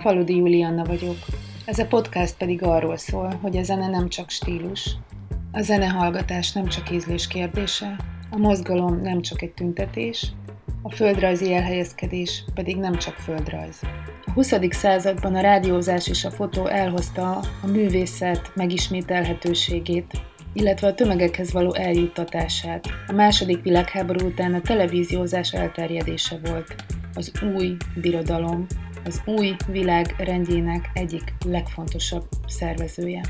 Faludi Julianna vagyok. Ez a podcast pedig arról szól, hogy a zene nem csak stílus, a zenehallgatás nem csak ízlés kérdése, a mozgalom nem csak egy tüntetés, a földrajzi elhelyezkedés pedig nem csak földrajz. A 20. században a rádiózás és a fotó elhozta a művészet megismételhetőségét, illetve a tömegekhez való eljuttatását. A második világháború után a televíziózás elterjedése volt. Az új birodalom, az új világ rendjének egyik legfontosabb szervezője.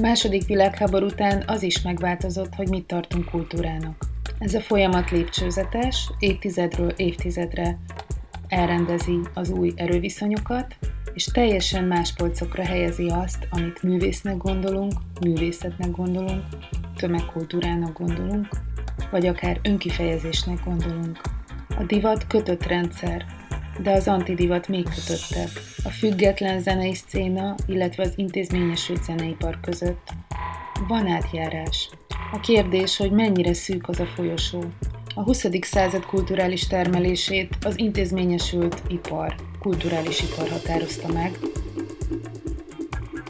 Második világháború után az is megváltozott, hogy mit tartunk kultúrának. Ez a folyamat lépcsőzetes, évtizedről évtizedre elrendezi az új erőviszonyokat, és teljesen más polcokra helyezi azt, amit művésznek gondolunk, művészetnek gondolunk, tömegkultúrának gondolunk, vagy akár önkifejezésnek gondolunk. A divat kötött rendszer, de az antidivat még kötöttebb. A független zenei szcéna, illetve az intézményesült zeneipar között van átjárás. A kérdés, hogy mennyire szűk az a folyosó. A 20. század kulturális termelését az intézményesült ipar, kulturális ipar határozta meg,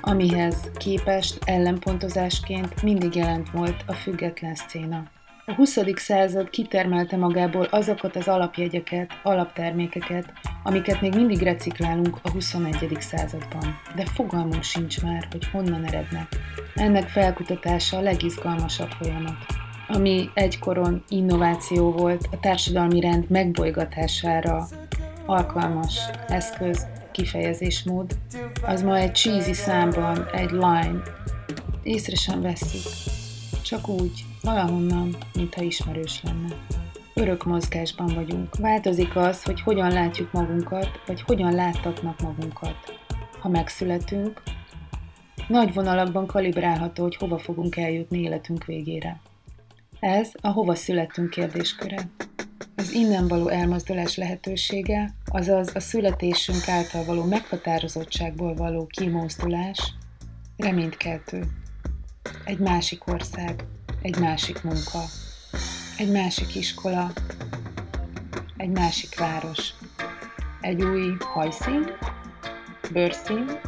amihez képest ellenpontozásként mindig jelent volt a független szcéna. A 20. század kitermelte magából azokat az alapjegyeket, alaptermékeket, amiket még mindig reciklálunk a 21. században, de fogalmunk sincs már, hogy honnan erednek. Ennek felkutatása a legizgalmasabb folyamat ami egykoron innováció volt, a társadalmi rend megbolygatására alkalmas eszköz, kifejezésmód, az ma egy cheesy számban, egy line. Észre sem veszik. Csak úgy, valahonnan, mintha ismerős lenne. Örök mozgásban vagyunk. Változik az, hogy hogyan látjuk magunkat, vagy hogyan láttatnak magunkat. Ha megszületünk, nagy vonalakban kalibrálható, hogy hova fogunk eljutni életünk végére. Ez a hova születünk kérdésköre. Az innen való elmozdulás lehetősége, azaz a születésünk által való meghatározottságból való kimozdulás reménykeltő. Egy másik ország, egy másik munka, egy másik iskola, egy másik város, egy új hajszín, bőrszín,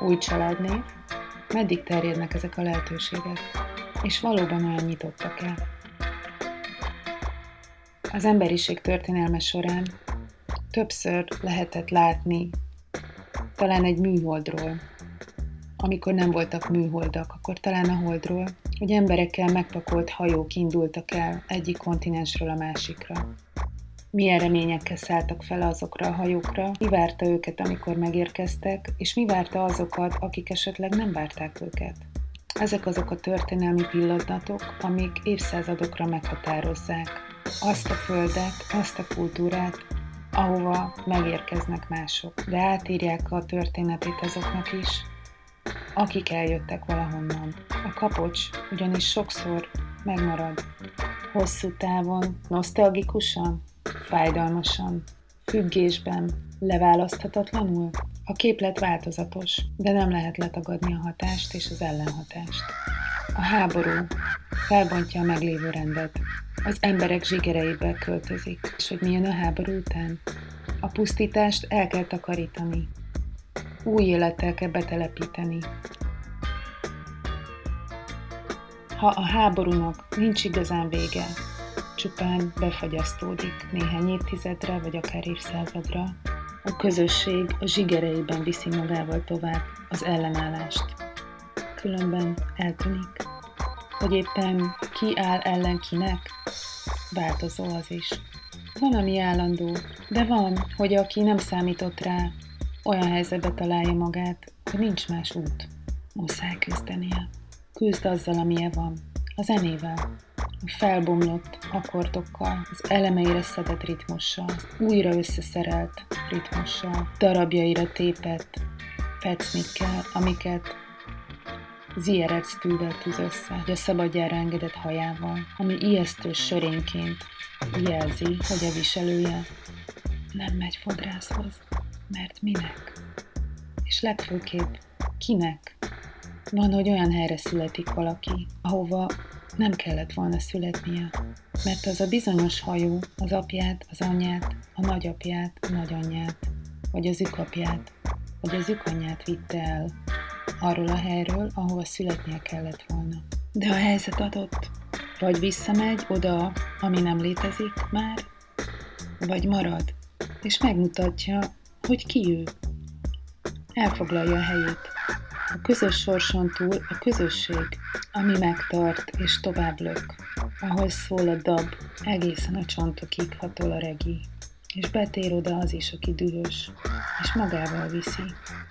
új családnév, meddig terjednek ezek a lehetőségek, és valóban olyan nyitottak el. Az emberiség történelme során többször lehetett látni, talán egy műholdról, amikor nem voltak műholdak, akkor talán a holdról, hogy emberekkel megpakolt hajók indultak el egyik kontinensről a másikra. Milyen reményekkel szálltak fel azokra a hajókra, mi várta őket, amikor megérkeztek, és mi várta azokat, akik esetleg nem várták őket. Ezek azok a történelmi pillanatok, amik évszázadokra meghatározzák azt a földet, azt a kultúrát, ahova megérkeznek mások, de átírják a történetét azoknak is, akik eljöttek valahonnan. A kapocs ugyanis sokszor megmarad. Hosszú távon, nosztalgikusan, fájdalmasan, függésben, leválaszthatatlanul. A képlet változatos, de nem lehet letagadni a hatást és az ellenhatást. A háború felbontja a meglévő rendet, az emberek zsigereibe költözik, és hogy milyen a háború után? A pusztítást el kell takarítani, új élettel kell betelepíteni. Ha a háborúnak nincs igazán vége, csupán befagyasztódik néhány évtizedre, vagy akár évszázadra, a közösség a zsigereiben viszi magával tovább az ellenállást. Különben eltűnik. Hogy éppen ki áll ellen kinek, változó az is. Van, ami állandó, de van, hogy aki nem számított rá, olyan helyzetbe találja magát, hogy nincs más út. Muszáj küzdenie. Küzd azzal, amilyen van. A zenével. A felbomlott akkordokkal, az elemeire szedett ritmussal, az újra összeszerelt ritmussal, darabjaira tépett fecnikkel, amiket Zierec tűvel tűz össze, hogy a szabadjára engedett hajával, ami ijesztő sörényként jelzi, hogy a viselője nem megy fodrászhoz. Mert minek? És legfőképp kinek? Van, hogy olyan helyre születik valaki, ahova nem kellett volna születnie, mert az a bizonyos hajó az apját, az anyját, a nagyapját, a nagyanyját, vagy az ükapját hogy az anyját vitte el arról a helyről, ahova születnie kellett volna. De a helyzet adott. Vagy visszamegy oda, ami nem létezik már, vagy marad, és megmutatja, hogy ki ő. Elfoglalja a helyét. A közös sorson túl a közösség, ami megtart és tovább lök, ahol szól a dab, egészen a csontokig hatol a regi, és betér oda az is, aki dühös, és magával viszi,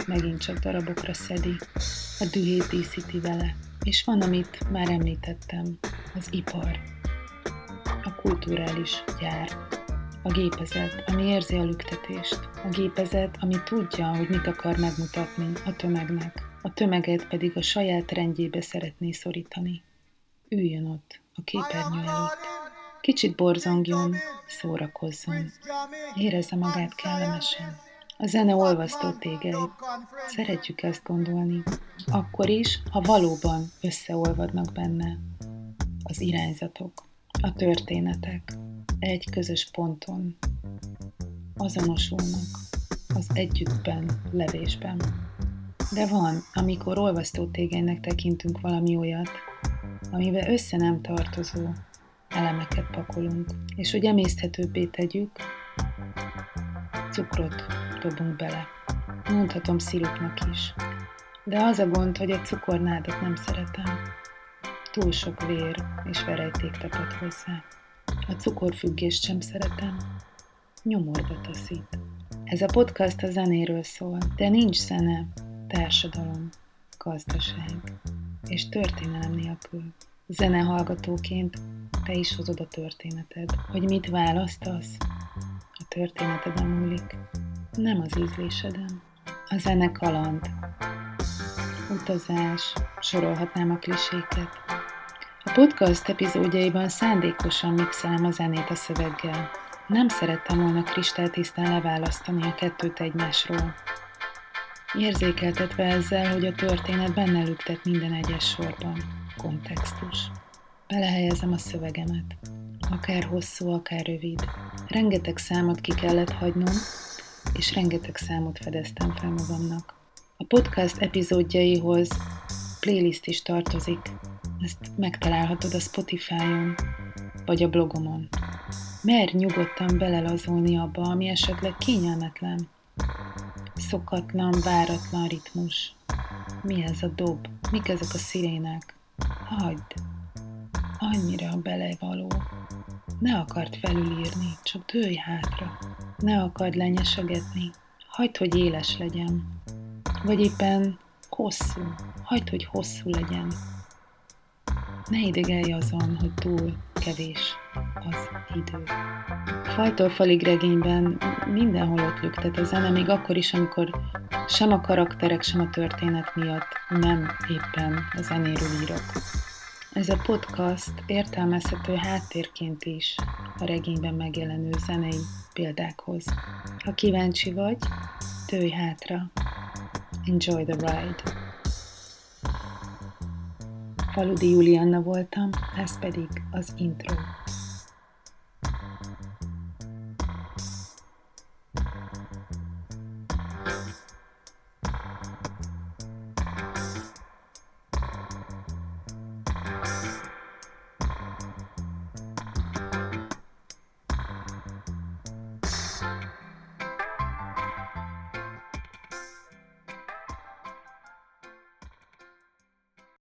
megint csak darabokra szedi, a dühét díszíti vele. És van, amit már említettem, az ipar, a kulturális gyár, a gépezet, ami érzi a lüktetést, a gépezet, ami tudja, hogy mit akar megmutatni a tömegnek, a tömeget pedig a saját rendjébe szeretné szorítani. Üljön ott, a képernyő előtt. Kicsit borzongjon, szórakozzon, érezze magát kellemesen. A zene olvasztó tégeit. Szeretjük ezt gondolni. Akkor is, ha valóban összeolvadnak benne az irányzatok, a történetek, egy közös ponton azonosulnak az együttben, levésben. De van, amikor olvasztó tégelynek tekintünk valami olyat, amivel össze nem tartozó elemeket pakolunk, és hogy emészthetőbbé tegyük, cukrot dobunk bele. Mondhatom szirupnak is. De az a gond, hogy a cukornádat nem szeretem. Túl sok vér és verejték tapad hozzá. A cukorfüggést sem szeretem. Nyomorba taszít. Ez a podcast a zenéről szól, de nincs zene, társadalom, gazdaság és történelem nélkül. Zene hallgatóként te is hozod a történeted. Hogy mit választasz, a történeteden múlik, nem az ízléseden. A zene kaland, utazás, sorolhatnám a kliséket. A podcast epizódjaiban szándékosan mixelem a zenét a szöveggel. Nem szerettem volna kristálytisztán leválasztani a kettőt egymásról. Érzékeltetve ezzel, hogy a történet benne lüktet minden egyes sorban. Kontextus. Belehelyezem a szövegemet. Akár hosszú, akár rövid. Rengeteg számot ki kellett hagynom, és rengeteg számot fedeztem fel magamnak. A podcast epizódjaihoz playlist is tartozik. Ezt megtalálhatod a Spotify-on, vagy a blogomon. Merj nyugodtan belelazulni abba, ami esetleg kényelmetlen. Szokatlan, váratlan ritmus. Mi ez a dob? Mik ezek a szirének? Hagyd! Annyira belevaló. Ne akart felülírni, csak dőlj hátra. Ne akard lenyesegetni. Hagyd, hogy éles legyen. Vagy éppen hosszú. Hagyd, hogy hosszú legyen. Ne idegelj azon, hogy túl kevés az idő. Faltól falig regényben mindenhol ott lüktet a zene, még akkor is, amikor sem a karakterek, sem a történet miatt nem éppen a zenéről írok. Ez a podcast értelmezhető háttérként is a regényben megjelenő zenei példákhoz. Ha kíváncsi vagy, tőj hátra. Enjoy the ride. Faludi Julianna voltam, ez pedig az intro.